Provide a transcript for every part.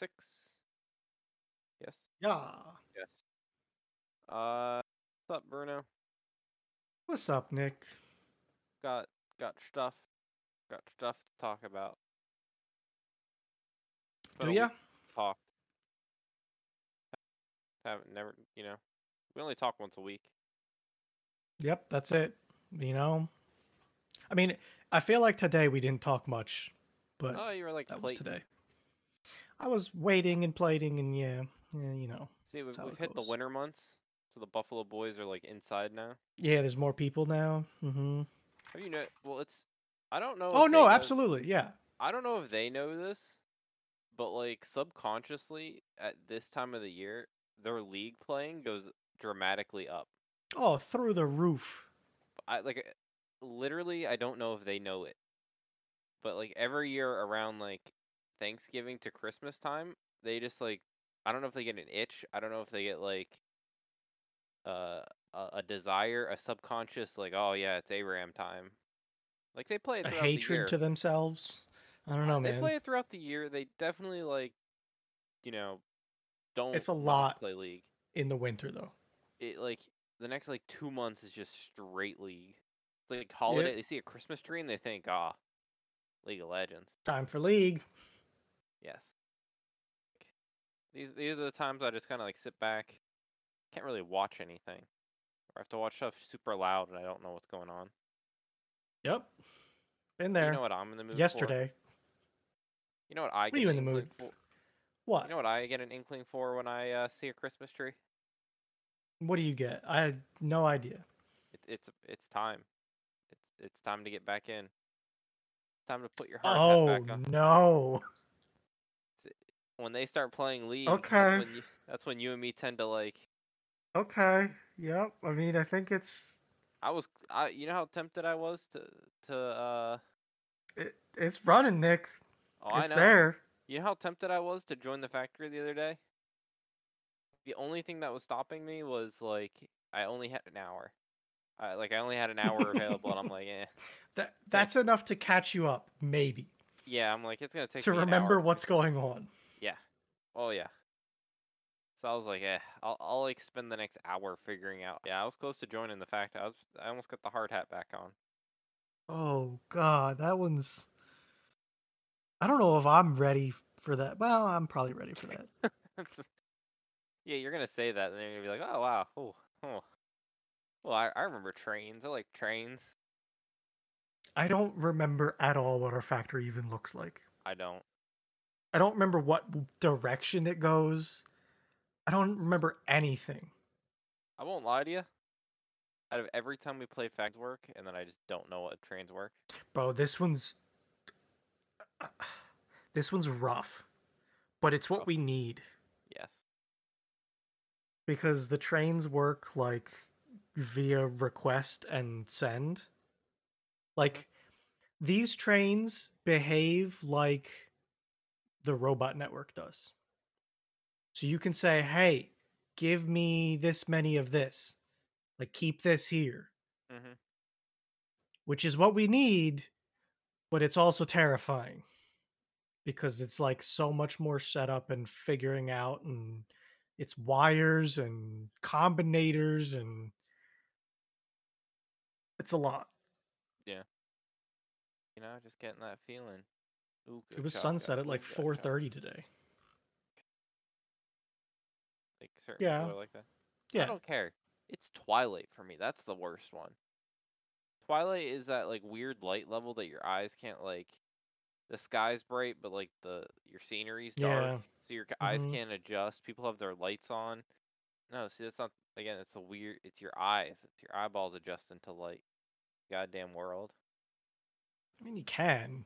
six. Yes. Yeah. Yes. Uh, what's up, Bruno? What's up, Nick? Got got stuff. Got stuff to talk about. Do ya? Talked. Haven't never. You know, we only talk once a week. Yep, that's it. You know, I mean, I feel like today we didn't talk much, but Oh, you were like that was today. I was waiting and plating, and yeah, yeah, you know, See, we've, we've it hit the winter months, so the Buffalo Boys are like inside now. yeah. There's more people now. hmm Have you know? Well, it's. I don't know. Oh no, absolutely, yeah. I don't know if they know this, but like subconsciously at this time of the year, their league playing goes dramatically up. Oh, through the roof. I like literally I don't know if they know it. But like every year around like Thanksgiving to Christmas time, they just like I don't know if they get an itch. I don't know if they get like uh a, a desire, a subconscious like oh yeah, it's Abraham time. Like they play it A throughout the year. hatred to themselves. I don't Uh, know, they play it throughout the year. They definitely like, you know, don't. It's a lot. play league. In the winter, though. It like the next like two months is just straight league. It's like holiday. They see a Christmas tree and they think, ah, League of Legends. Time for league. Yes. These these are the times I just kind of like sit back. Can't really watch anything. Or I have to watch stuff super loud and I don't know what's going on. Yep. Been there. You know what I'm in the mood for? Yesterday. You know what I What are you in the mood for? What? You know what I get an inkling for when I uh, see a Christmas tree? What do you get? I had no idea. It, it's it's time. It's it's time to get back in. It's time to put your heart Oh back on. Oh no. When they start playing league, Okay. that's when you, that's when you and me tend to like. Okay. Yep. I mean, I think it's I was I you know how tempted I was to to uh it, it's running, Nick. oh it's I know there. you know how tempted I was to join the factory the other day. The only thing that was stopping me was like I only had an hour. I like I only had an hour available, and I'm like, eh. That that's enough to catch you up, maybe, Yeah, I'm like it's gonna take to remember what's going on. Oh yeah. So I was like, eh, I'll I'll like spend the next hour figuring out. Yeah, I was close to joining the fact. I was I almost got the hard hat back on. Oh God, that one's. I don't know if I'm ready for that. Well, I'm probably ready for that. Yeah, you're gonna say that, and then you're gonna be like, oh wow, oh, oh. Well, I, I remember trains. I like trains. I don't remember at all what our factory even looks like. I don't. I don't remember what direction it goes. I don't remember anything. I won't lie to you. Out of every time we play facts work, and then I just don't know what trains work. Bro, this one's this one's rough. But it's what Rough. we need Yes. because the trains work like via request and send. Like mm-hmm. these trains behave like the robot network does. So you can say, "Hey, give me this many of this. Like keep this here." Mm-hmm. which is what we need, but it's also terrifying because it's like so much more setup and figuring out, and it's wires and combinators, and it's a lot. Yeah. You know, just getting that feeling. It was sunset at like four thirty today. Like certain Yeah. people like that. I don't care. It's Twilight for me. That's the worst one. Twilight is that like weird light level that your eyes can't like. The sky's bright, but like the your scenery's dark, Yeah. so your c- eyes mm-hmm. can't adjust. People have their lights on. No, see that's not. Again, it's a weird. It's your eyes. It's your eyeballs adjusting to light. Goddamn world. I mean you can.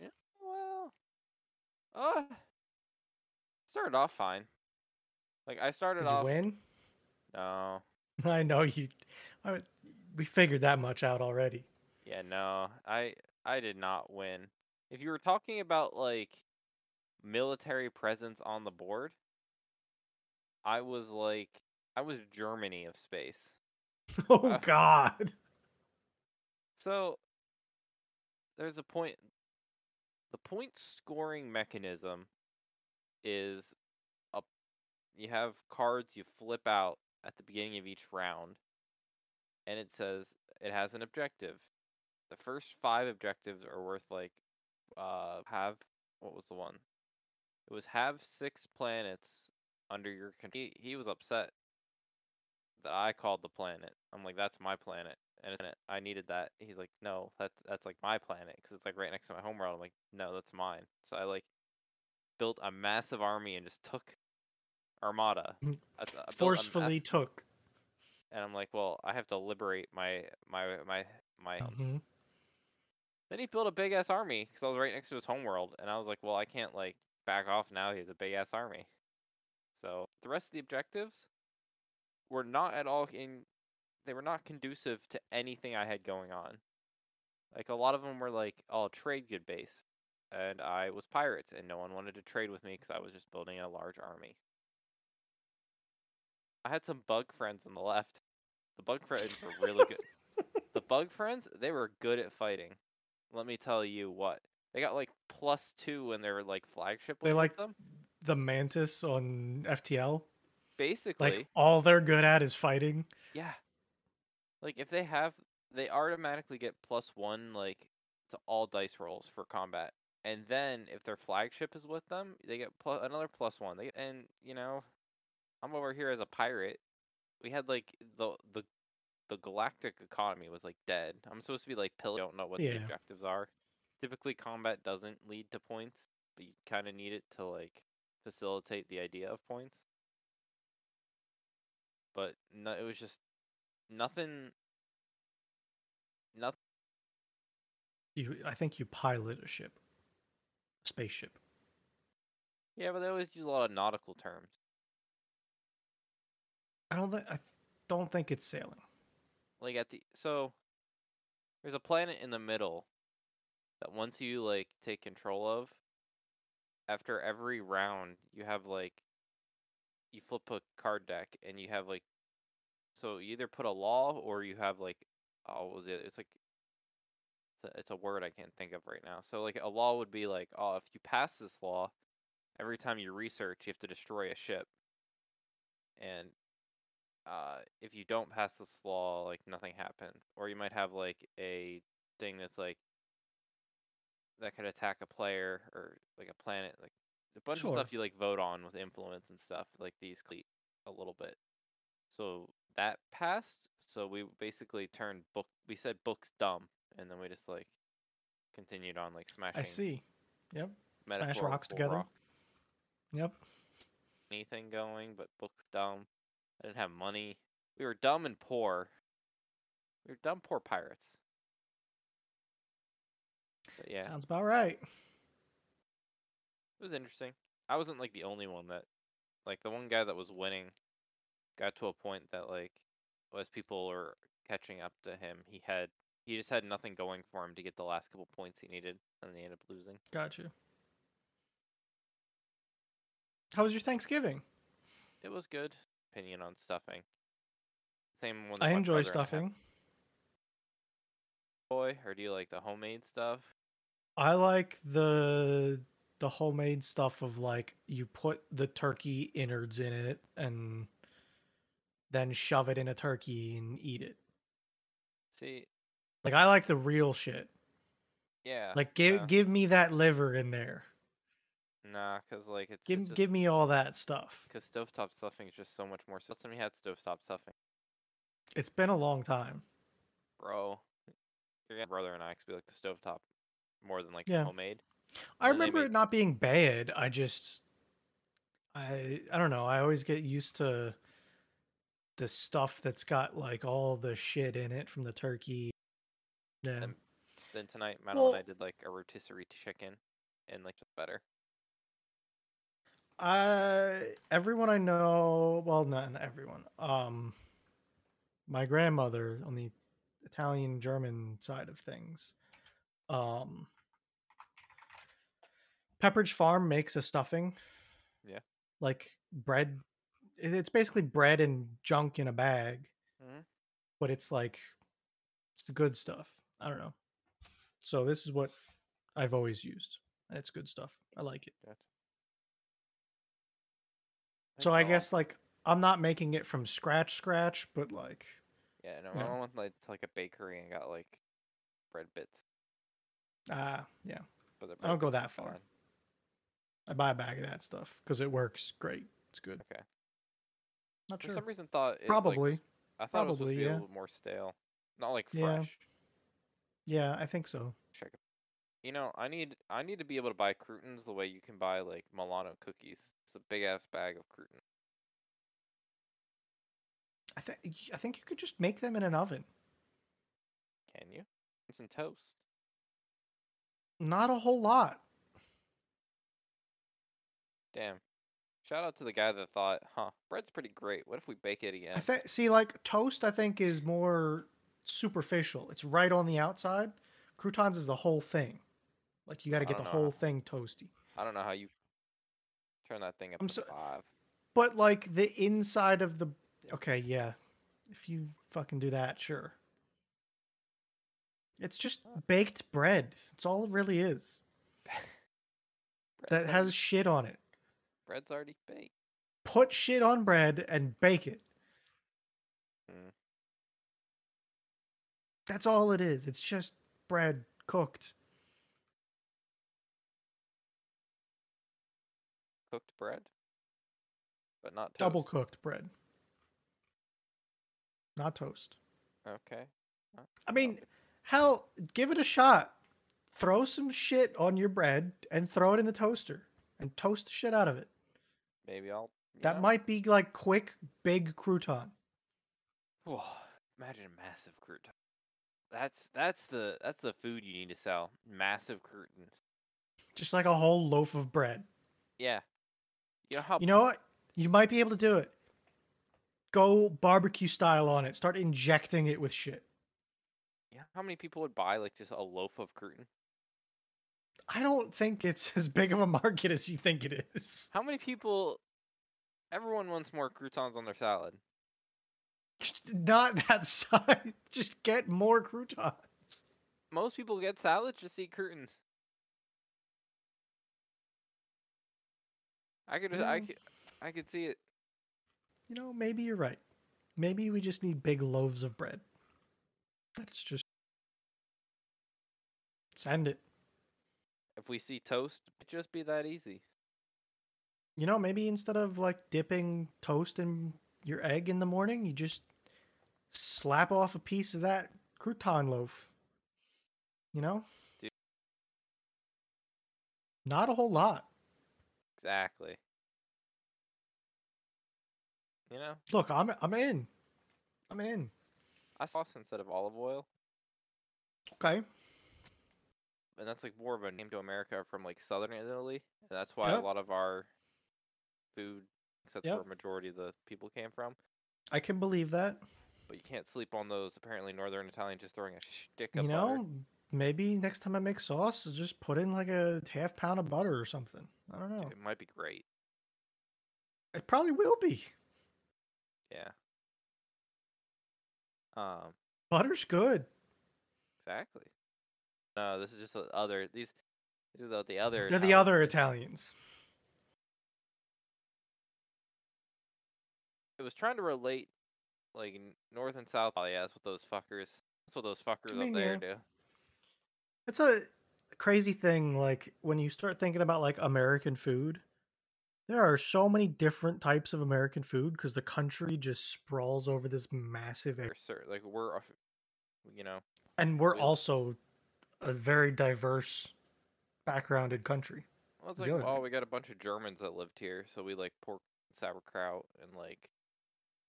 Well, uh, started off fine. Like I started off Did you off. win? No. I know you. I, we figured that much out already. Yeah, no, I I did not win. If you were talking about like military presence on the board, I was like I was Germany of space. Oh Uh, God. So there's a point the point scoring mechanism is a you have cards you flip out at the beginning of each round, and it says it has an objective. The first five objectives are worth like uh have what was the one? It was have six planets under your control. He, he was upset that I called the planet. I'm like, that's my planet, and I needed that. He's like, no, that's that's like my planet because it's like right next to my homeworld. I'm like, no, that's mine. So I like built a massive army and just took Armada. Mhm. I- I built a mass- Forcefully took. and I'm like, well, I have to liberate my my my my. Mhm. Then he built a big ass army because I was right next to his homeworld, and I was like, well, I can't like back off now. He has a big ass army. So the rest of the objectives were not at all in. They were not conducive to anything I had going on. Like a lot of them were like all trade good based, and I was pirates, and no one wanted to trade with me because I was just building a large army. I had some bug friends on the left. The bug friends were really good. the bug friends, they were good at fighting. Let me tell you what. They got like plus two when their like flagship They like them. the mantis on FTL. Basically, Like all they're good at is fighting. yeah. Like if they have, they automatically get plus one like to all dice rolls for combat, and then if their flagship is with them, they get plus another plus one. They and you know, I'm over here as a pirate. We had like the the the galactic economy was like dead. I'm supposed to be like pill. Don't know what the objectives are. Typically, combat doesn't lead to points, but you kind of need it to like facilitate the idea of points. But no, it was just nothing. Nothing. You, I think you pilot a ship, spaceship. Yeah, but they always use a lot of nautical terms. I don't think I don't think it's sailing. Like at the so, there's a planet in the middle that once you like take control of, after every round you have like you flip a card deck and you have like so you either put a law or you have like oh was it it's like it's a, it's a word I can't think of right now. So like a law would be like oh if you pass this law, every time you research you have to destroy a ship. And uh, if you don't pass this law, like nothing happens. Or you might have like a thing that's like that could attack a player or like a planet, like a bunch Sure. of stuff you like vote on with influence and stuff. Like these a little bit. So that passed. So we basically turned book. We said books dumb, and then we just like continued on like smashing. I see. Yep. Smash rocks together. rock- Yep. anything going, but books dumb. I didn't have money. We were dumb and poor. We were dumb, poor pirates. But yeah, Sounds about right. it was interesting. I wasn't like the only one that, like the one guy that was winning, got to a point that like, as people were catching up to him, he had he just had nothing going for him to get the last couple points he needed, and they ended up losing. Got you. How was your Thanksgiving? It was good. Opinion on stuffing. Same one. I enjoy stuffing. Boy, or do you like the homemade stuff? I like the the homemade stuff of like you put the turkey innards in it and then shove it in a turkey and eat it. See, Like I like the real shit. yeah. Like give yeah. give me that liver in there. Nah, cause like it's Give it's just, give me all that stuff. cause stovetop stuffing is just so much more. Last time we had stovetop stuffing, It's been a long time. bro. Your brother and I, 'cause we like the stovetop more than like Yeah. homemade. I And then they remember make- it not being bad. I just I I don't know. I always get used to the stuff that's got like all the shit in it from the turkey. Yeah. Them- Then tonight, Madeline and I did like a rotisserie chicken, and like just better. I everyone I know, well, not, not everyone. Um, my grandmother on the Italian German side of things. Um, Pepperidge Farm makes a stuffing. Yeah. Like bread. It- It's basically bread and junk in a bag, Mhm. but it's like it's the good stuff. I don't know. So this is what I've always used, and it's good stuff. I like it. So I guess like I'm not making it from scratch, scratch, but like Yeah, no. I went like to like a bakery and got like bread bits, ah, yeah, but I don't go that far. I buy a bag of that stuff because it works great. It's good. Okay. Not For sure. some reason, thought it, like, Probably. I thought it was supposed to probably, be a little more stale, not like fresh. Yeah, I think so. Check it. You know, I need I need to be able to buy croutons the way you can buy like Milano cookies. It's a big ass bag of crouton. I think I think you could just make them in an oven. Can you? It's in toast. Not a whole lot. Damn. Shout out to the guy that thought, huh, bread's pretty great. What if we bake it again? I think see like toast I think is more superficial. It's right on the outside. Croutons is the whole thing. Like you got to get the know whole thing toasty. I don't know how you turn that thing up I'm to so- five. But like the inside of the okay, yeah. If you fucking do that, sure. It's just baked bread. It's all it really is. That has shit on it. Bread's already baked. Put shit on bread and bake it. Mm. That's all it is. It's just bread cooked. Cooked bread, but not toast. Double cooked bread. Not toast. Okay. I mean, hell, give it a shot. Throw some shit on your bread and throw it in the toaster and toast the shit out of it. Maybe I'll. That know? might be like quick, big crouton. Whoa, imagine a massive crouton. That's that's the that's the food you need to sell. Massive croutons. Just like a whole loaf of bread. Yeah. You know how You know what? You might be able to do it. Go barbecue style on it. Start injecting it with shit. Yeah, how many people would buy like just a loaf of crouton? I don't think it's as big of a market as you think it is. How many people? Everyone wants more croutons on their salad. Not that size. Just get more croutons. Most people get salads just eat croutons. I could I mm. could I could see it. You know, maybe you're right. Maybe we just need big loaves of bread. That's just send it. If we see toast, it'd just be that easy. You know, maybe instead of like dipping toast in your egg in the morning, you just slap off a piece of that crouton loaf. You know? Dude. Not a whole lot. Exactly. You know, Look, I'm I'm in. I'm in. I sauce instead of olive oil, Okay. And that's like more of a name to America from like southern Italy, and that's why Yep. a lot of our food, 'cause that's Yep. where majority of the people came from. I can believe that. But you can't sleep on those. Apparently, northern Italian just throwing a stick You of butter. know, maybe next time I make sauce, just put in like a half pound of butter or something. I don't know. It might be great. It probably will be. Yeah. Um. Butter's good. Exactly. No, this is just the other these. These are the, the other. They're the other. Italians. It was trying to relate, like North and South Oh yeah, that's what those fuckers. That's what those fuckers mean, up there yeah. do. It's a crazy thing. Like when you start thinking about like American food, there are so many different types of American food because the country just sprawls over this massive area. Like we're, off- you know, And we're Really? also a very diverse backgrounded country. well, it's like oh, thing. we got a bunch of Germans that lived here, so we like pork, and sauerkraut, and like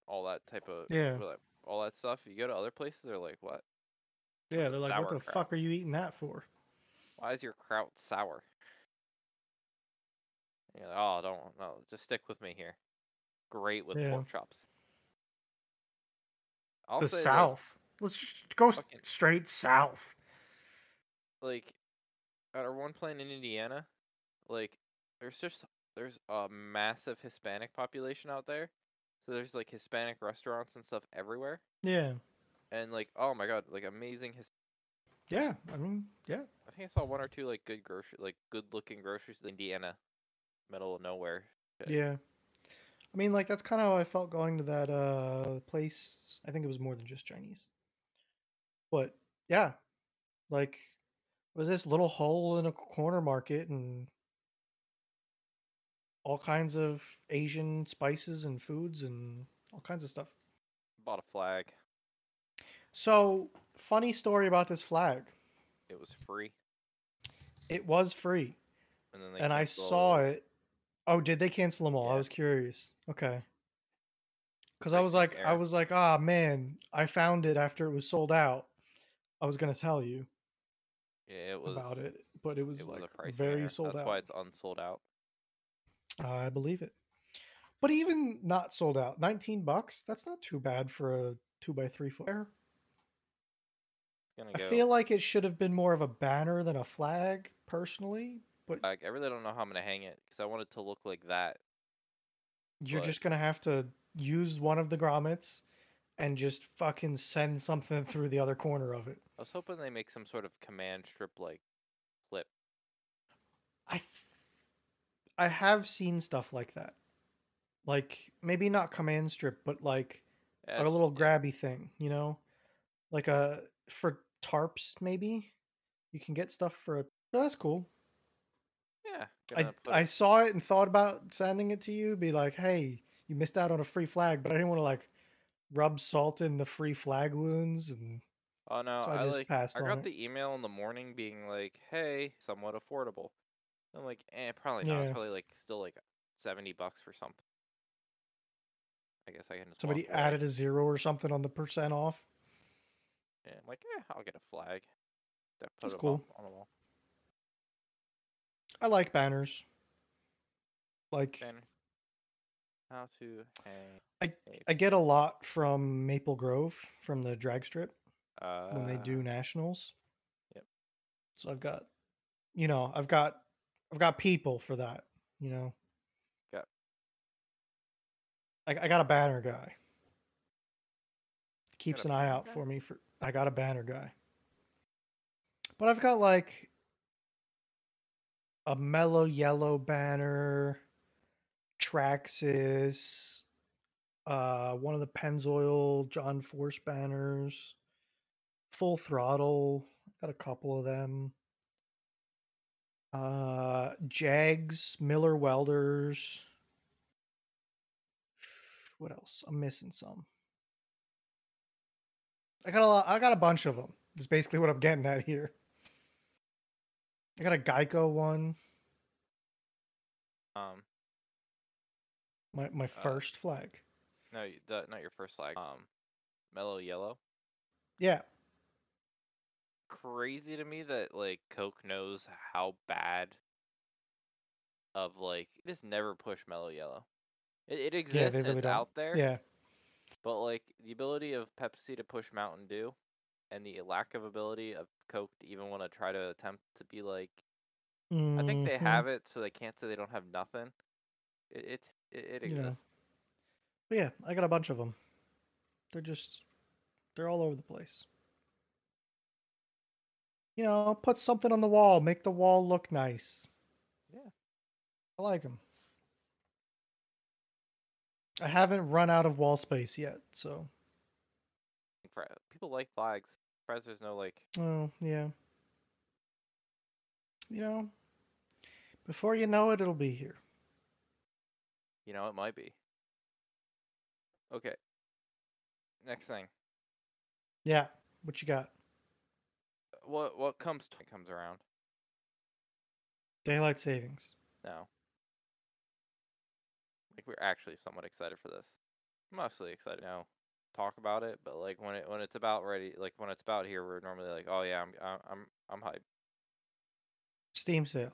all that type of Yeah. like, all that stuff. You go to other places, they're like, what? Yeah, they're like, what the fuck are you eating that for? Why is your kraut sour? And you're like, oh, don't no, just stick with me here. Great with Yeah. pork chops. I'll the say South. Let's just go Fucking- straight south. Like at our one plant in Indiana, like there's just there's a massive Hispanic population out there. So there's like Hispanic restaurants and stuff everywhere. Yeah. And like oh my god, like amazing his Yeah. I mean, yeah. I think I saw one or two like good grocery like good looking groceries in Indiana. Middle of nowhere. shit. Yeah. I mean, like that's kind of how I felt going to that uh place. I think it was more than just Chinese. But yeah, like was this little hole in a corner market and all kinds of Asian spices and foods and all kinds of stuff. Bought a flag. So, funny story about this flag. It was free, It was free, and then they and I saw it. Oh, did they cancel them all? I was curious. Okay. Because I was like, I was like, ah, man, I found it after it was sold out. I was gonna tell you Yeah, it was about it, but it was, It like a price very error. sold That's out. That's why it's unsold out. I believe it. But even not sold out, 19 bucks, that's not too bad for a two by three gonna I feel like it should have been more of a banner than a flag, personally. But like I really don't know how I'm gonna hang it because I want it to look like that. you're but- just gonna have to use one of the grommets and just fucking send something through the other corner of it. I was hoping they make some sort of command strip like clip. I th- I have seen stuff like that. Like maybe not command strip, but like Yeah, a little grabby thing, you know? Like a for tarps maybe. You can get stuff for a oh, that's cool. Yeah, I put I saw it and thought about sending it to you, be like, "Hey, you missed out on a free flag," but I didn't want to like rub salt in the free flag wounds and Oh no, so I I, just like passed I got it. the email in the morning being like, "Hey, somewhat affordable." I'm like, "Eh, probably not. Yeah. It's probably like still like seventy bucks for something." I guess I can just somebody added a zero or something on the percent off. Yeah, I'm like, "Yeah, I'll get a flag." That That's cool. on the wall. I like banners. Like Banner. How to hang? I- I get a lot from Maple Grove from the drag strip uh, when they do nationals. yep. So I've got you know, I've got I've got people for that, you know. Got- I, I got a banner guy. Keeps an eye out guy? for me for I got a banner guy. But I've got like a Mello Yello banner, Traxxas, uh, one of the Pennzoil John Force banners, Full Throttle. Got a couple of them. Uh, Jags, Miller Welders. What else? I'm missing some. I got a lot, I got a bunch of them. Is basically what I'm getting at here. I got a Geico one. Um, My my first flag. no, the, not your first flag. Um, Mello Yello. Yeah. Crazy to me that like Coke knows how bad of like just never push Mello Yello. It, it exists. they really it's don't. out there. Yeah. But like the ability of Pepsi to push Mountain Dew, and the lack of ability of Coke to even want to try to attempt to be like, I think they Mhm. have it, so they can't say they don't have nothing. It, it's it, it exists. But yeah, I got a bunch of them. They're just they're all over the place. You know, put something on the wall, make the wall look nice. Yeah. I like them. I haven't run out of wall space yet, so people like flags. Surprised there's no like. oh yeah. You know, before you know it, it'll be here. You know, it might be. Okay. Next thing. Yeah. What you got? What what comes to comes around Daylight savings. now? Like we're actually somewhat excited for this. Mostly excited now. Talk about it, but like when it when it's about ready, like when it's about here, we're normally like, oh yeah, I'm I'm I'm I'm hyped. Steam sale.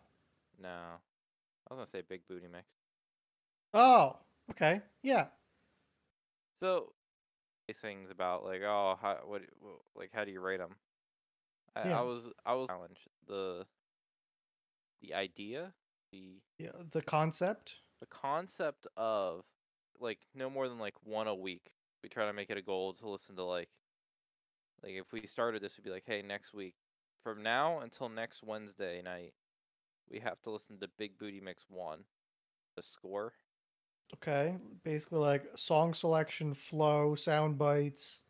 No, I was gonna say big booty mix. Oh, okay. Yeah. So these things about like oh how what like how do you rate them? I, Yeah. I was I was challenged the the idea the Yeah. The concept. the concept of like no more than like one a week. We try to make it a goal to listen to like like if we started this would be like hey next week from now until next Wednesday night we have to listen to Big Booty Mix 1 the score Okay, basically like song selection, flow, sound bites.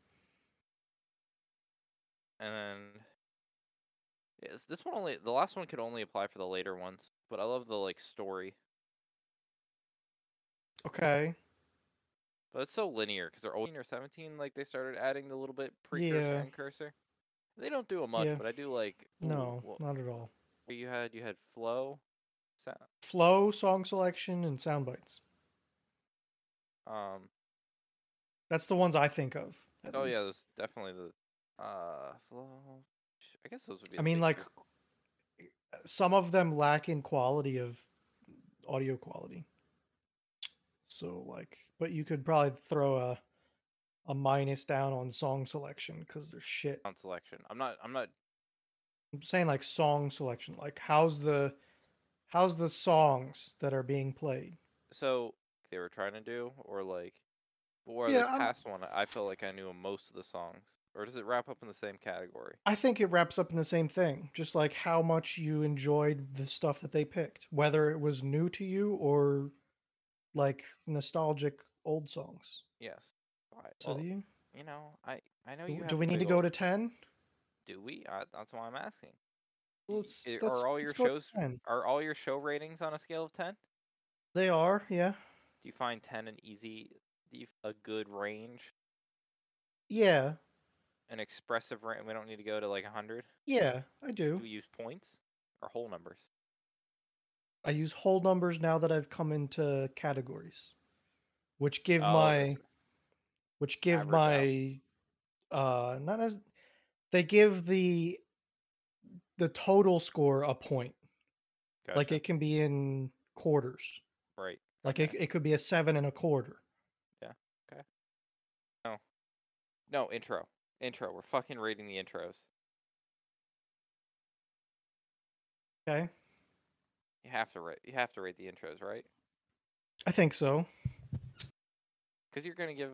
And then yes, this one only the last one could only apply for the later ones, but I love the like story. Okay. But it's so linear because they're 18 or 17, like they started adding the little bit precursor Yeah. and cursor. They don't do it much, Yeah. but I do like No, wha- not at all. you had you had flow, sound, Flow, song selection, and sound bites. Um That's the ones I think of. at oh yeah, least. there's definitely the uh. I guess those would be. I the mean, big like two. some of them lack in quality of audio quality. So like, but you could probably throw a a minus down on song selection because they're shit. sound selection. I'm not. I'm not. I'm saying like song selection. Like how's the how's the songs that are being played? So they were trying to do, or like, where Yeah, this I'm- past one, I felt like I knew most of the songs. Or does it wrap up in the same category? I think it wraps up in the same thing, just like how much you enjoyed the stuff that they picked, whether it was new to you or like nostalgic old songs. Yes. Alright, So well, do you? you know, I I know you. do we need to go old- to ten? Do we? I, that's why I'm asking. Let's, i- let's- are all your shows are all your show ratings on a scale of ten? They are, yeah, Do you find ten an easy, a good range, yeah, an expressive range? We don't need to go to like hundred. yeah. I Do do. we use points or whole numbers? I use whole numbers now that I've come into categories, which give Oh, my, which give my, uh, not as, they give the, the total score a point. Like it can be in quarters. right. Like it, it could be a seven and a quarter. Yeah. Okay. No No, intro. Intro. We're fucking rating the intros. Okay. You have to rate. You have to rate the intros, right? I think so. Because you're gonna give.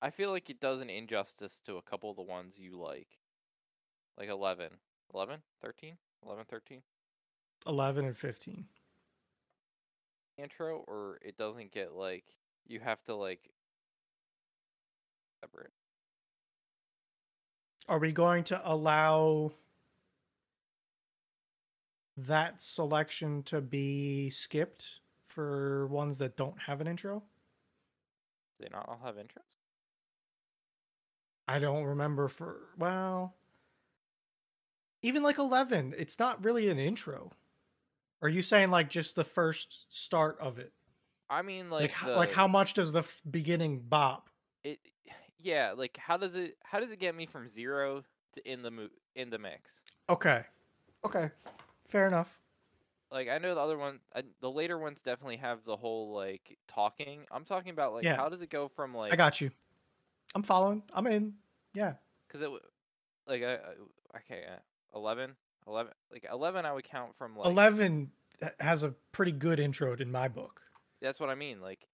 I feel like it does an injustice to a couple of the ones you like, like 11, 11, 13, 11, 13 11 and 15. Intro, or it doesn't get like you have to like separate. Are we going to allow that selection to be skipped for ones that don't have an intro? They not all have intros? I don't remember for, well, even like 11, it's not really an intro. Are you saying like just the first start of it? I mean, Like, like h- like how much does the f- beginning bop? it yeah like how does it how does it get me from zero to in the mo- in the mix Okay. Okay. Fair enough. like i know the other one I, the later ones definitely have the whole like talking i'm talking about like Yeah. how does it go from like I got you. I'm following. I'm in. Yeah. because it like I, I okay uh, 11 11 like 11 i would count from like 11 has a pretty good intro in my book. that's what i mean like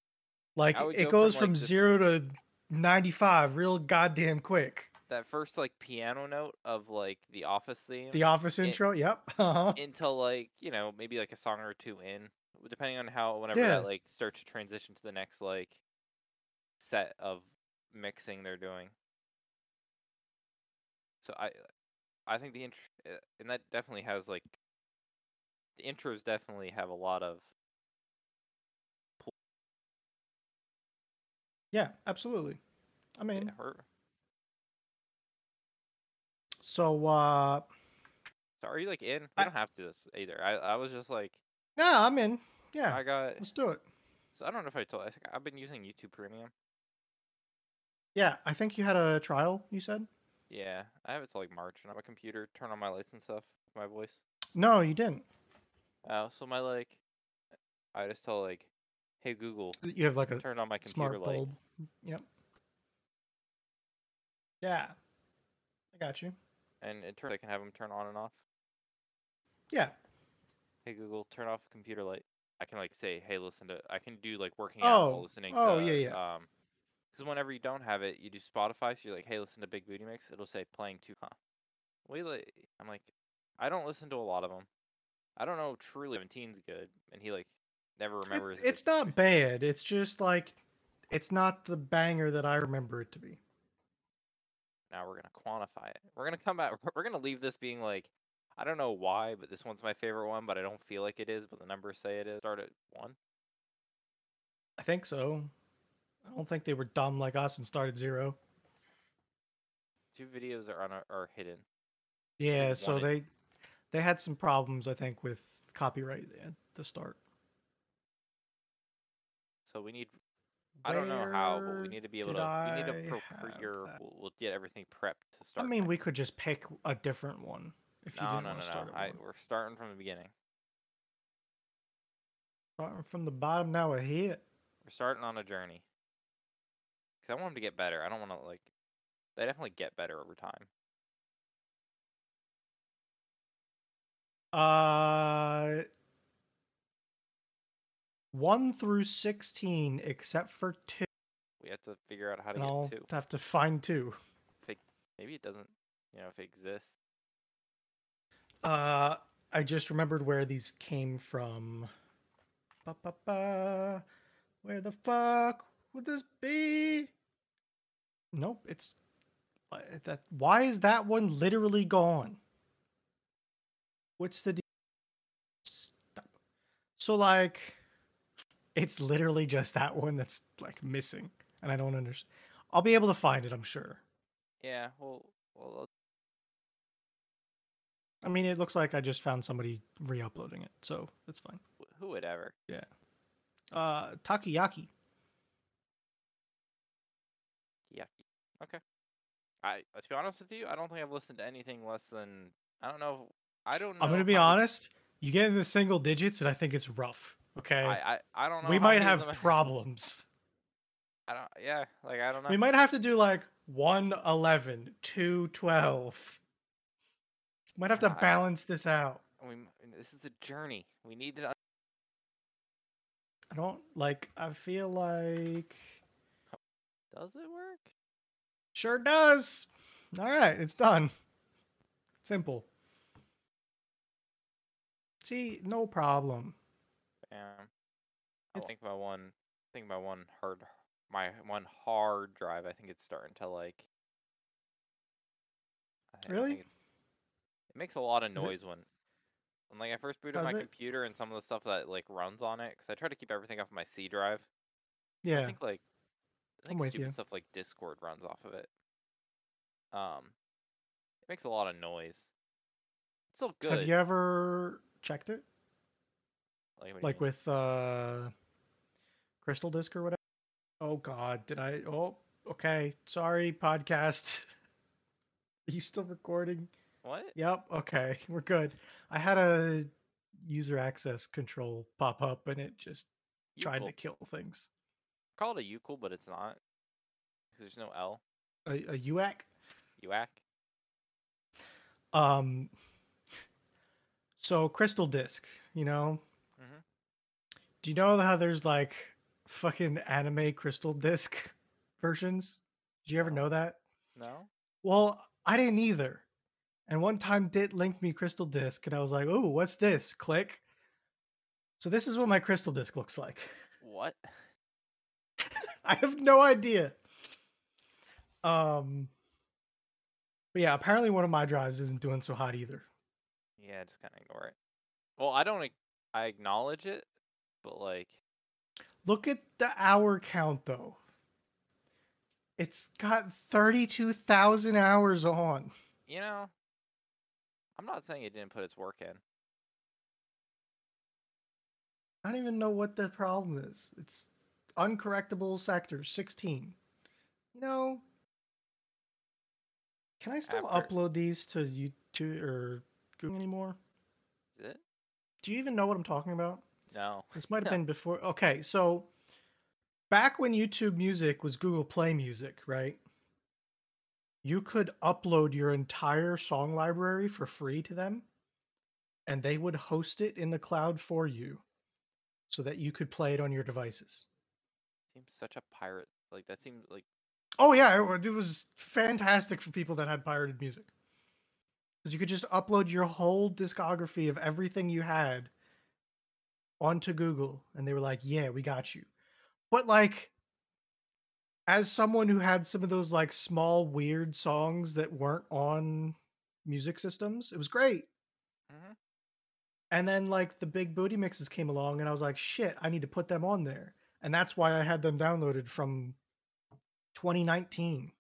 Like it go goes from, from, like, this- zero to 95 real goddamn quick. that first like piano note of like the office theme The office It- intro, yep. Uh-huh. until like you know maybe like a song or two in depending on how whenever Yeah. that like starts to transition to the next like set of mixing they're doing so i i think the intro and that definitely has like the intros definitely have a lot of yeah, absolutely. I mean, yeah, so uh so are you like in I- don't have to do this either i i was just like Nah, I'm in. Yeah. i got Let's do it. so i don't know if i told I think i've been using youtube premium Yeah, I think you had a trial, you said? Yeah i have it till like march and on my computer turn on my lights and stuff my voice No, you didn't. Oh, so my like, I just tell like, hey Google, You have like a turn on my computer smart light. bulb. Yep. Yeah. I got you. and it turns I can have them turn on and off. Yeah. Hey Google, turn off computer light. I can like say, hey, listen to. I can do like working out Oh, while listening. oh, to, yeah, yeah. Um, because whenever you don't have it, you do Spotify. So you're like, hey, listen to Big Booty Mix. It'll say playing two. Huh. Wait, like, I'm like, I don't listen to a lot of them. I don't know. Truly, 17's good, and he like, never It- it's not bad. It's just like it's not the banger that I remember it to be. Now we're gonna quantify it. We're gonna come back. We're gonna leave this being like, I don't know why, but this one's my favorite one, but I don't feel like it is. But the numbers say it is. Start at one. I think so. I don't think they were dumb like us and started zero. Two videos are on a, are hidden. Yeah, so they they had some problems, I think, with copyright at the start. So we need. I don't know how, but we need to be able to. We need to procure. We'll, we'll get everything prepped to start. I mean, we could just pick a different one if you No, didn't no, want no, to no. start at I, we're starting from the beginning. Starting from the bottom now we're here. We're starting on a journey. Cause I want them to get better. I don't want to like. They definitely get better over time. Uh, one through sixteen, except for two. We have to figure out how to And I'll get two. have to find two. Maybe it doesn't. You know, if it exists. Uh, I just remembered where these came from. Ba, ba, ba. Where the fuck would this be? Nope, it's uh, that. Why is that one literally gone? What's the? de- Stop. So like, it's literally just that one that's like missing, and I don't understand. I'll be able to find it, I'm sure. Yeah. Well. Well. I mean, it looks like I just found somebody re-uploading it, so it's fine. Who would ever? Yeah. Uh, Takayaki. Okay. I uh, to be honest with you, I don't think I've listened to anything less than I don't know. I don't. know I'm gonna be honest. You get in the single digits, and I think it's rough. Okay, I, I I don't know. we might have problems. I don't. Yeah. Like I don't know. We might have to do like 111, 212. Might have to I- balance this out. We, this is a journey. We need to. I don't like. I feel like Does it work? Sure does. All right, it's done. Simple. See, no problem. Yeah. I think my one. I think my one hard. My one hard drive. I think it's starting to like. I Really? it makes a lot of it- noise when. When like I first booted Does my it? computer and some of the stuff that like runs on it, because I try to keep everything off my C drive. Yeah. I think like I I'm stupid you. stuff like Discord runs off of it. Um, it makes a lot of noise. It's still good. Have you ever checked it? like you like with uh CrystalDisk or whatever oh god did i oh okay sorry podcast are you still recording what? yep okay we're good i had a user access control pop up and it just tried Ucl. to kill things Call it a ucl, but it's not. 'cause there's no L. a, a uac UAC. um so CrystalDisk you know Mhm. do you know how there's like fucking anime CrystalDisk versions did you ever No. know that No. Well, I didn't either. And one time Dit linked me CrystalDisk, and I was like, "Oh, what's this?" Click. So this is what my CrystalDisk looks like. What? I have no idea. Um, but yeah, apparently one of my drives isn't doing so hot either. Yeah, just kind of ignore it. Well, I don't. I acknowledge it, but like, Look at the hour count though. It's got thirty-two thousand hours on. you know, I'm not saying it didn't put its work in. I don't even know what the problem is. It's uncorrectable sector 16. You know, can I still After- upload these to YouTube or Google anymore? Is it? Do you even know what I'm talking about? No. This might have been before. Okay, so back when YouTube Music was Google Play Music, right? You could upload your entire song library for free to them, and they would host it in the cloud for you so that you could play it on your devices. Seems such a pirate. Like that seems like Oh yeah, it was fantastic for people that had pirated music. Because you could just upload your whole discography of everything you had onto Google and they were like, "Yeah, we got you." But like as someone who had some of those like small weird songs that weren't on music systems, it was great. Mhm. And then like the big booty mixes came along and I was like, "Shit, I need to put them on there." And that's why I had them downloaded from 2019.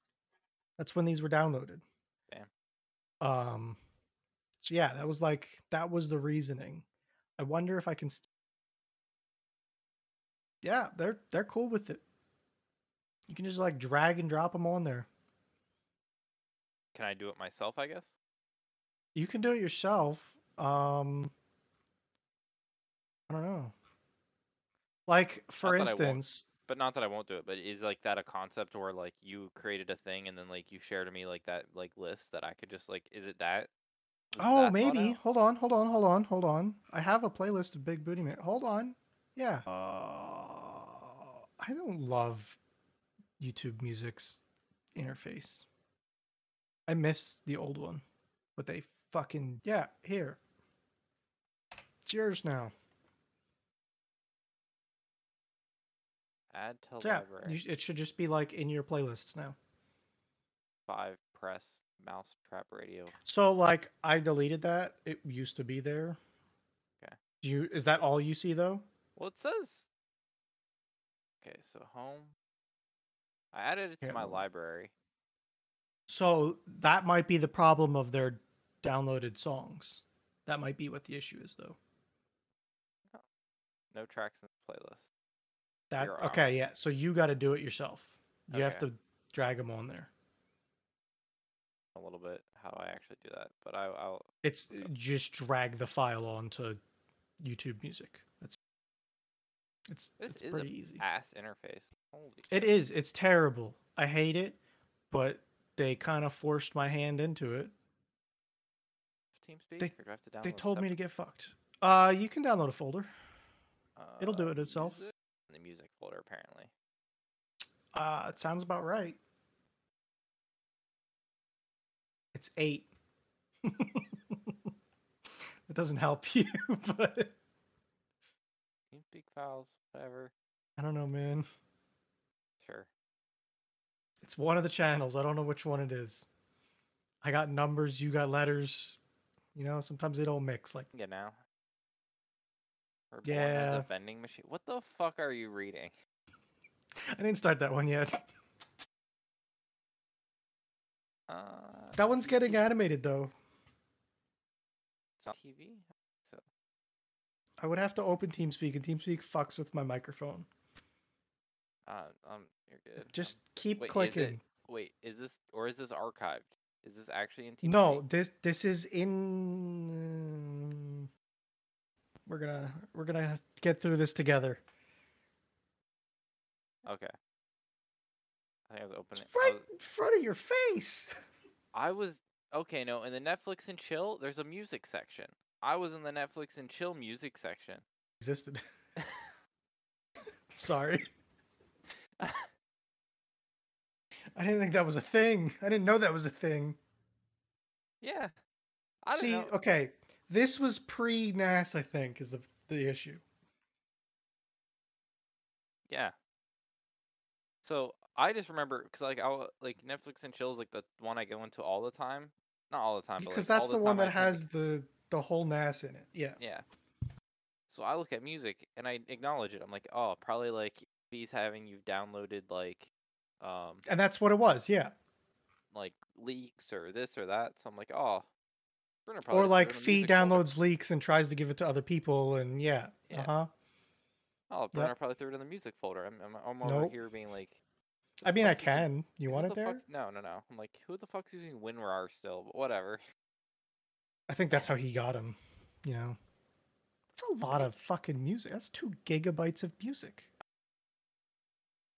That's when these were downloaded. Damn. Um so yeah, that was like that was the reasoning. I wonder if I can st- Yeah, they're they're cool with it. You can just like drag and drop them on there. Can I do it myself? I guess. You can do it yourself. Um I don't know. Like for Not that I won't. instance, But not that I won't do it. But is like that a concept where like you created a thing and then like you share to me like that like list that I could just like is it that? Oh, that maybe. Hold on, hold on, hold on, hold on. I have a playlist of Big Booty Man. Hold on. Yeah. Uh, I don't love YouTube Music's interface. I miss the old one, but they fucking yeah. Here, it's yours now. Add to So yeah, library. sh- it should just be like in your playlists now. Five press mouse trap radio. So like, I deleted that. It used to be there. Okay. Do you? Is that all you see though? Well, it says. Okay, so home. I added it to Yeah, my library. So that might be the problem of their downloaded songs. That might be what the issue is, though. No tracks in the playlist. That okay? Yeah. So you got to do it yourself. You have to drag them on there. A little bit how I actually do that, but I, I'll. It's just drag the file onto YouTube Music. That's it's This it's is pretty easy. ass interface. Holy It shit. is. It's terrible. I hate it, but they kind of forced my hand into it. TeamSpeak. they- or do I have to They told me to get fucked. Uh, you can download a folder. it'll do Uh, it itself. In the music folder, apparently. Uh, it sounds about right. It's eight. it doesn't help you, but big files, whatever. I don't know, man. Sure. It's one of the channels. I don't know which one it is. I got numbers, you got letters. You know, sometimes they don't mix. Like, Yeah, now. We're born as Yeah. a vending machine. What the fuck are you reading? I didn't start that one yet. Uh, That one's getting animated though. It's on TV. So I would have to open TeamSpeak, and TeamSpeak fucks with my microphone. uh, um, you're good. Just Um, keep wait, is it- clicking. wait, is this or is this archived? Is this actually in TeamSpeak? No, this this is in. We're gonna we're gonna get through this together. Okay. I think I was It's opening. I right was, in front of your face. I was okay. No, in the Netflix and chill, there's a music section. I was in the Netflix and chill music section. Existed. Sorry. I didn't think that was a thing. I didn't know that was a thing. Yeah. I don't know. See, know. okay, this was pre NAS. I think is the the issue. Yeah. So I just remember because like I like Netflix and chill is like the one I go into all the time. Not all the time, but, Because like, that's all the one I that has the the whole NAS in it. Yeah. Yeah. So I look at music and I acknowledge it. I'm like, oh, probably like he's having you downloaded like, um, And that's what it was. Yeah. like leaks or this or that. So I'm like, oh, Or like threw it in the Fee downloads leaks and tries to give it to other people, and yeah. Yeah. Uh huh. Oh, Brenner probably threw it in the music folder. I'm, I'm, I'm over Nope. here being like, I mean, I fuck's using- can. You want it the there? fuck's- No, no, no. I'm like, who the fuck's using WinRAR still? But whatever. I think that's how he got him. You know. That's a lot of fucking music. That's two gigabytes of music.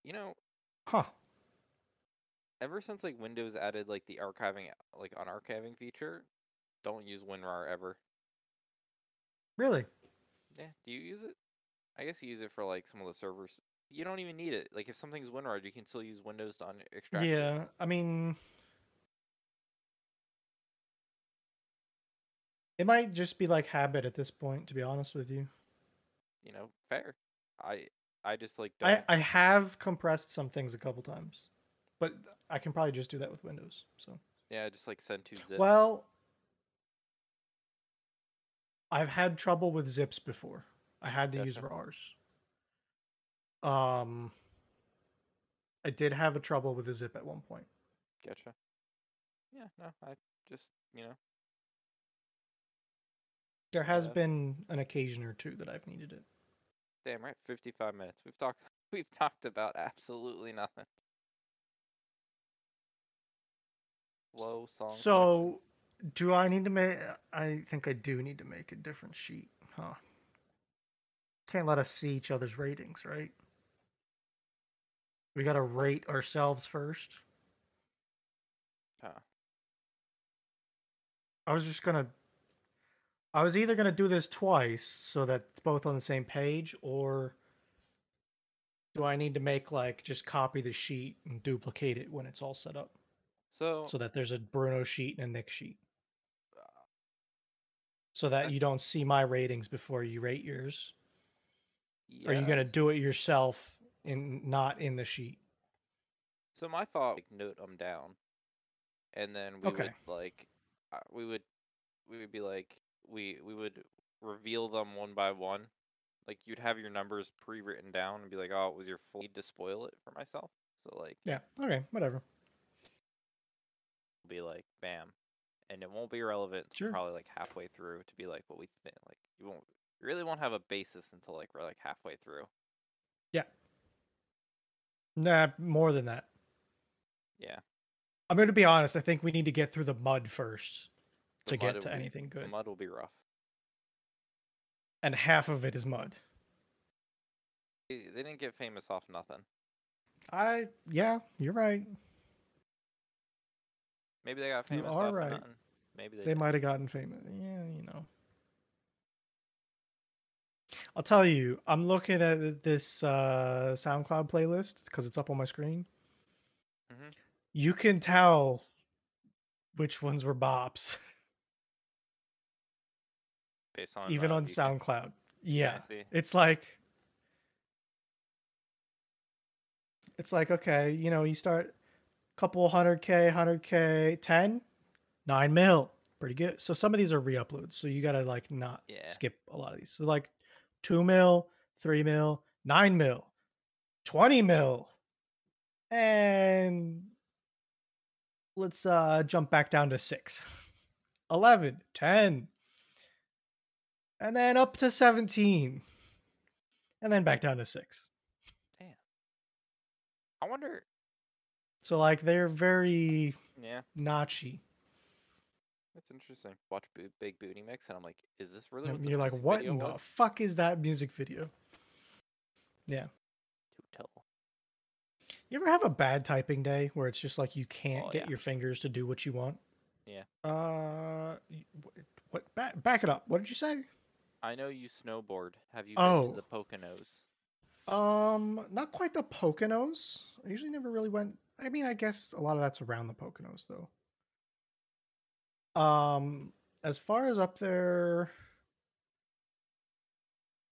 You know, Huh. ever since like Windows added like the archiving, like on archiving feature, don't use WinRAR ever. Really? Yeah, do you use it? I guess you use it for like some of the servers. You don't even need it. Like if something's WinRAR, you can still use Windows to un- extract. it. Yeah. I mean, it might just be like habit at this point, to be honest with you. you know, fair. I I just like don't. I, I have compressed some things a couple times, but I can probably just do that with Windows. So yeah, just like send to zip. well, I've had trouble with zips before. I had to use. RARs. Um, I did have a trouble with a zip at one point. Gotcha. Yeah, no, I just you know. There has Uh, been an occasion or two that I've needed it. Damn right, fifty five minutes. We've talked we've talked about absolutely nothing. Flow song. So, do I need to make? I think I do need to make a different sheet, huh? Can't let us see each other's ratings, right? We gotta rate ourselves first. Huh. I was just gonna. I was either gonna do this twice so that it's both on the same page, or do I need to make like just copy the sheet and duplicate it when it's all set up, So, so that there's a Bruno sheet and a Nick sheet, so that you don't see my ratings before you rate yours. Are you gonna do it yourself and not in the sheet? So my thought, like, note them down, and then we Okay. would like, uh, we would, we would be like, we we would reveal them one by one. Like you'd have your numbers pre-written down and be like, oh, it was your full need to spoil it for myself. So like, Yeah. Okay. Whatever. be like, bam, and it won't be relevant Sure. probably like halfway through to be like what we think. Like you won't, you really won't have a basis until like we're like halfway through. Yeah. Nah, more than that. Yeah. I'm going to be honest. I think we need to get through the mud first the to mud get to be- anything The good, mud will be rough. and half of it is mud. They didn't get famous off nothing. I yeah, you're right. Maybe they got You famous are off right. Maybe they, They might have gotten famous. Yeah, you know. I'll tell you, I'm looking at this uh, SoundCloud playlist because it's up on my screen. Mhm. You can tell which ones were bops, based on even uh, on. SoundCloud. Yeah, Yeah, it's like it's like okay, you know, you start couple hundred k, hundred k, ten, nine mil, pretty good. So some of these are re-uploads, so you gotta like not Yeah. skip a lot of these. So like two mil, three mil, nine mil, twenty mil, and let's uh jump back down to six. 11, 10, and then up to 17, and then back down to six. Damn. I wonder. So like they're very Yeah, notchy. that's interesting. Watch Bo- Big Booty Mix, and I'm like, is this really? And What the you're like, what in the fuck is that music video? To tell. You ever have a bad typing day where it's just like you can't Oh, get yeah. your fingers to do what you want? Yeah. Uh, what? Back, back it up. What did you say? I know you snowboard. Have you been Oh. to the Poconos? Um, not quite the Poconos. I usually never really went. I mean, I guess a lot of that's around the Poconos, though. Um, as far as up there,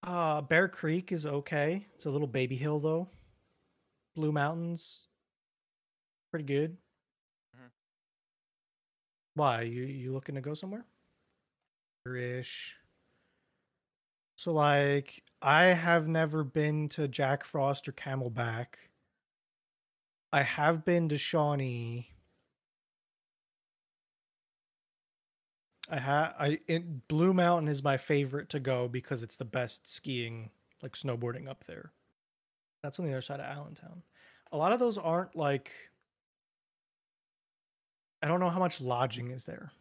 uh, Bear Creek is okay. It's a little baby hill, though. Blue Mountains, pretty good. Mhm. Why you you looking to go somewhere? Ish. So like I have never been to Jack Frost or Camelback. I have been to Shawnee. I have I in Blue Mountain is my favorite to go because it's the best skiing, like snowboarding up there. That's on the other side of Allentown. A lot of those aren't like I don't know how much lodging is there.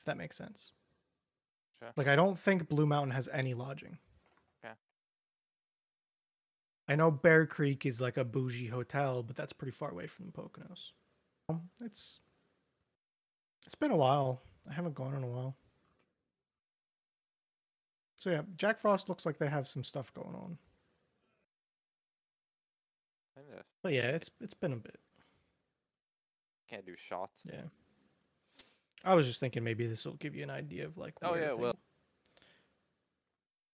If that makes sense. Sure. Like I don't think Blue Mountain has any lodging. I know Bear Creek is like a bougie hotel, but that's pretty far away from the Poconos. Um, It's it's been a while. I haven't gone in a while. So yeah, Jack Frost looks like they have some stuff going on. But yeah, it's it's been a bit. can't do shots. Yeah. I was just thinking maybe this will give you an idea of like. Oh, yeah, thing- well-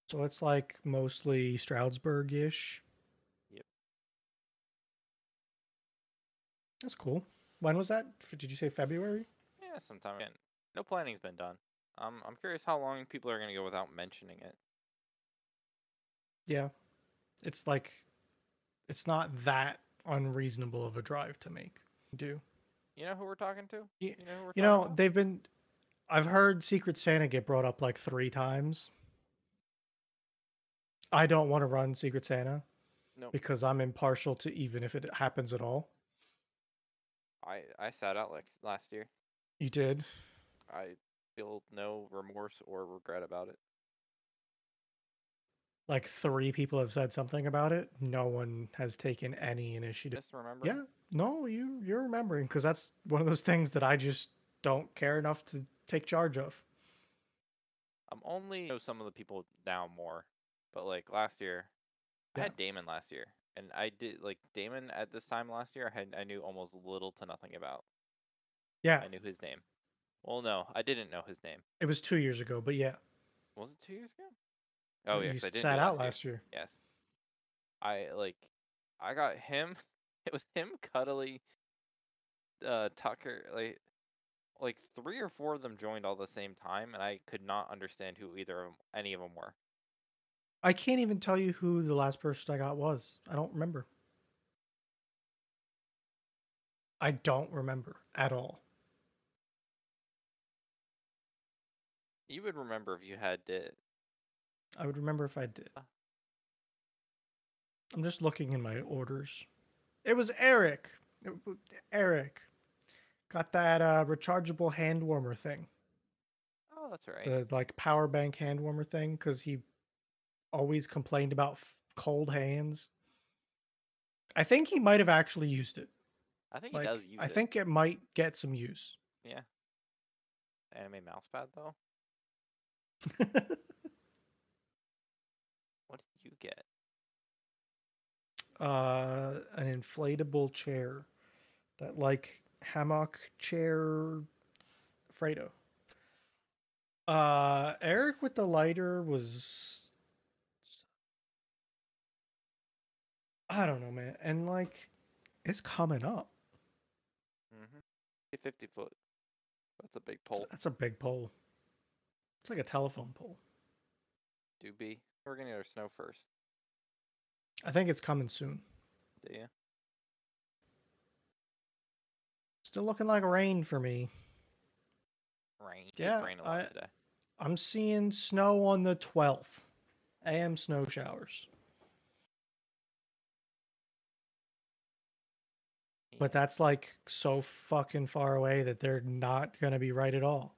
So it's like mostly Stroudsburg ish. That's cool. When was that? Did you say February? Yeah, sometime again. No planning's been done. Um, I'm curious how long people are gonna go without mentioning it. Yeah. It's like it's not that unreasonable of a drive to make. Do. You know who we're talking to? You know You know, they've been I've heard Secret Santa get brought up like 3 times. I don't want to run Secret Santa no, because I'm impartial to even if it happens at all. I I sat out like last year. You did. I feel no remorse or regret about it. Like 3 people have said something about it. No one has taken any initiative. Just remember. Yeah. No, you you're remembering because that's one of those things that I just don't care enough to take charge of. I'm only know some of the people now more, but like last year, I had Damon last year, and I did like Damon at this time last year. I had I knew almost little to nothing about. Yeah, I knew his name. Well, no, I didn't know his name. it was two years ago, but yeah. Was it two years ago? Oh yeah, you I didn't sat out last year. Yes. I like I got him it was him cuddly uh Tucker like like three or four of them joined all the same time and I could not understand who either of 'em- any of them were. I can't even tell you who the last person I got was. I don't remember. I don't remember at all. You would remember if you had it. I would remember if I did. Uh. I'm just looking in my orders. It was Eric. It Eric got that uh, rechargeable hand warmer thing. Oh, that's right. the like power bank hand warmer thing because he always complained about f- cold hands. I think he might have actually used it. I think Like, he does use it. I it. think it might get some use. yeah. Anime mousepad though. What did you get? uh, an inflatable chair, that like hammock chair, Fredo. Uh, Eric with the lighter was. I don't know, man, and like, it's coming up. Mm-hmm. Fifty foot. That's a big pole. That's a big pole. It's like a telephone pole. Do be. We're gonna get our snow first. I think it's coming soon. Do you? Still looking like rain for me. Rain. Yeah, rain a lot I- today. I'm seeing snow on the 12th. AM snow showers. But that's like so fucking far away that they're not going to be right at all.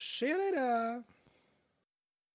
See you later.